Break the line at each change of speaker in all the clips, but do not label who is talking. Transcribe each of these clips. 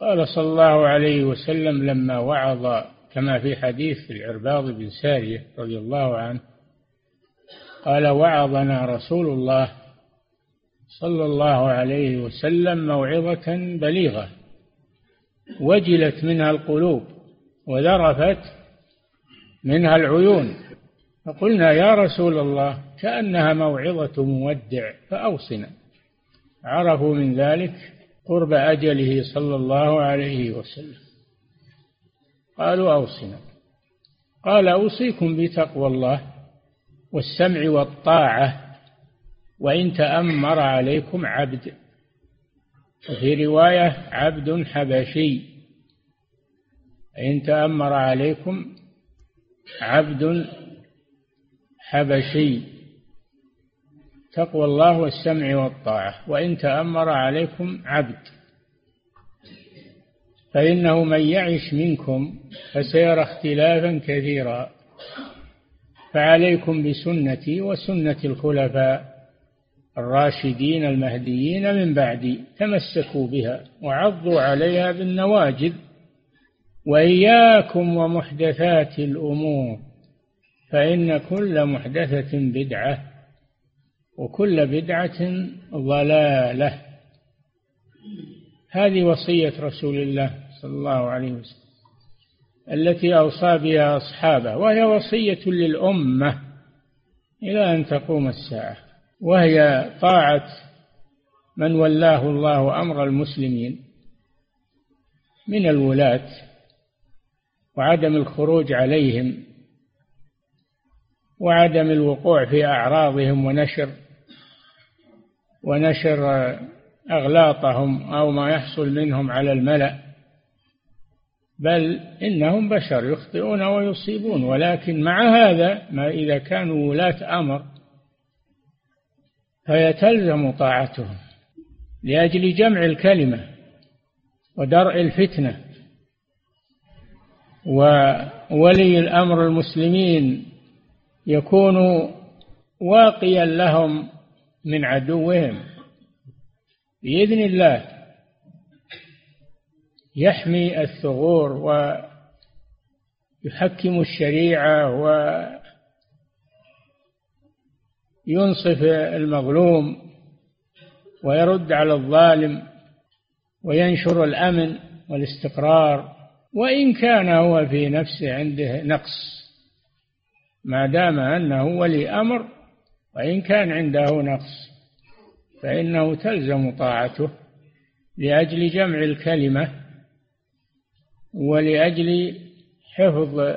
قال صلى الله عليه وسلم لما وعظ كما في حديث العرباض بن سارية رضي الله عنه قال وعظنا رسول الله صلى الله عليه وسلم موعظة بليغة وجلت منها القلوب وذرفت منها العيون. فقلنا يا رسول الله كأنها موعظة مودع فأوصنا. عرفوا من ذلك قرب أجله صلى الله عليه وسلم. قالوا أوصنا. قال أوصيكم بتقوى الله والسمع والطاعة وإن تأمر عليكم عبد. وفي رواية عبد حبشي. إن تأمر عليكم عبد حبشي. تقوى الله والسمع والطاعة وإن تأمر عليكم عبد. فإنه من يعش منكم فسيرى اختلافا كثيرا. فعليكم بسنتي وسنة الخلفاء الراشدين المهديين من بعدي تمسكوا بها وعضوا عليها بالنواجذ. وإياكم ومحدثات الأمور فإن كل محدثة بدعة. وكل بدعة ضلالة. هذه وصية رسول الله صلى الله عليه وسلم التي أوصى بها أصحابه وهي وصية للأمة إلى أن تقوم الساعة وهي طاعة من ولاه الله أمر المسلمين من الولاة وعدم الخروج عليهم وعدم الوقوع في أعراضهم ونشر ونشر أغلاطهم أو ما يحصل منهم على الملأ. بل إنهم بشر يخطئون ويصيبون ولكن مع هذا ما إذا كانوا ولاة أمر فيتلزم طاعتهم لأجل جمع الكلمة ودرء الفتنة. وولي الأمر المسلمين يكون واقيا لهم من عدوهم. بإذن الله يحمي الثغور ويحكم الشريعة وينصف المظلوم ويرد على الظالم وينشر الأمن والاستقرار وإن كان هو في نفسه عنده نقص. ما دام أنه ولي أمر وإن كان عنده نقص فإنه تلزم طاعته لأجل جمع الكلمة ولأجل حفظ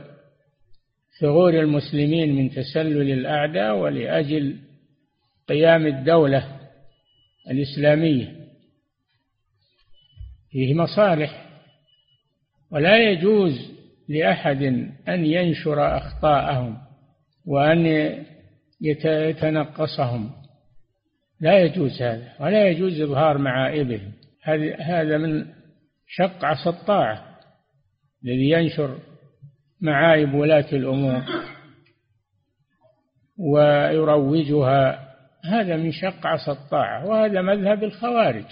ثغور المسلمين من تسلل الأعداء ولأجل قيام الدولة الإسلامية. فيه مصالح ولا يجوز لأحد أن ينشر أخطاءهم. وأن يتنقصهم. لا يجوز هذا ولا يجوز إظهار معائبهم. هذا من شق عصا الطاعة الذي ينشر معايب ولاة الأمور ويروجها. هذا من شق عصا الطاعة وهذا مذهب الخوارج.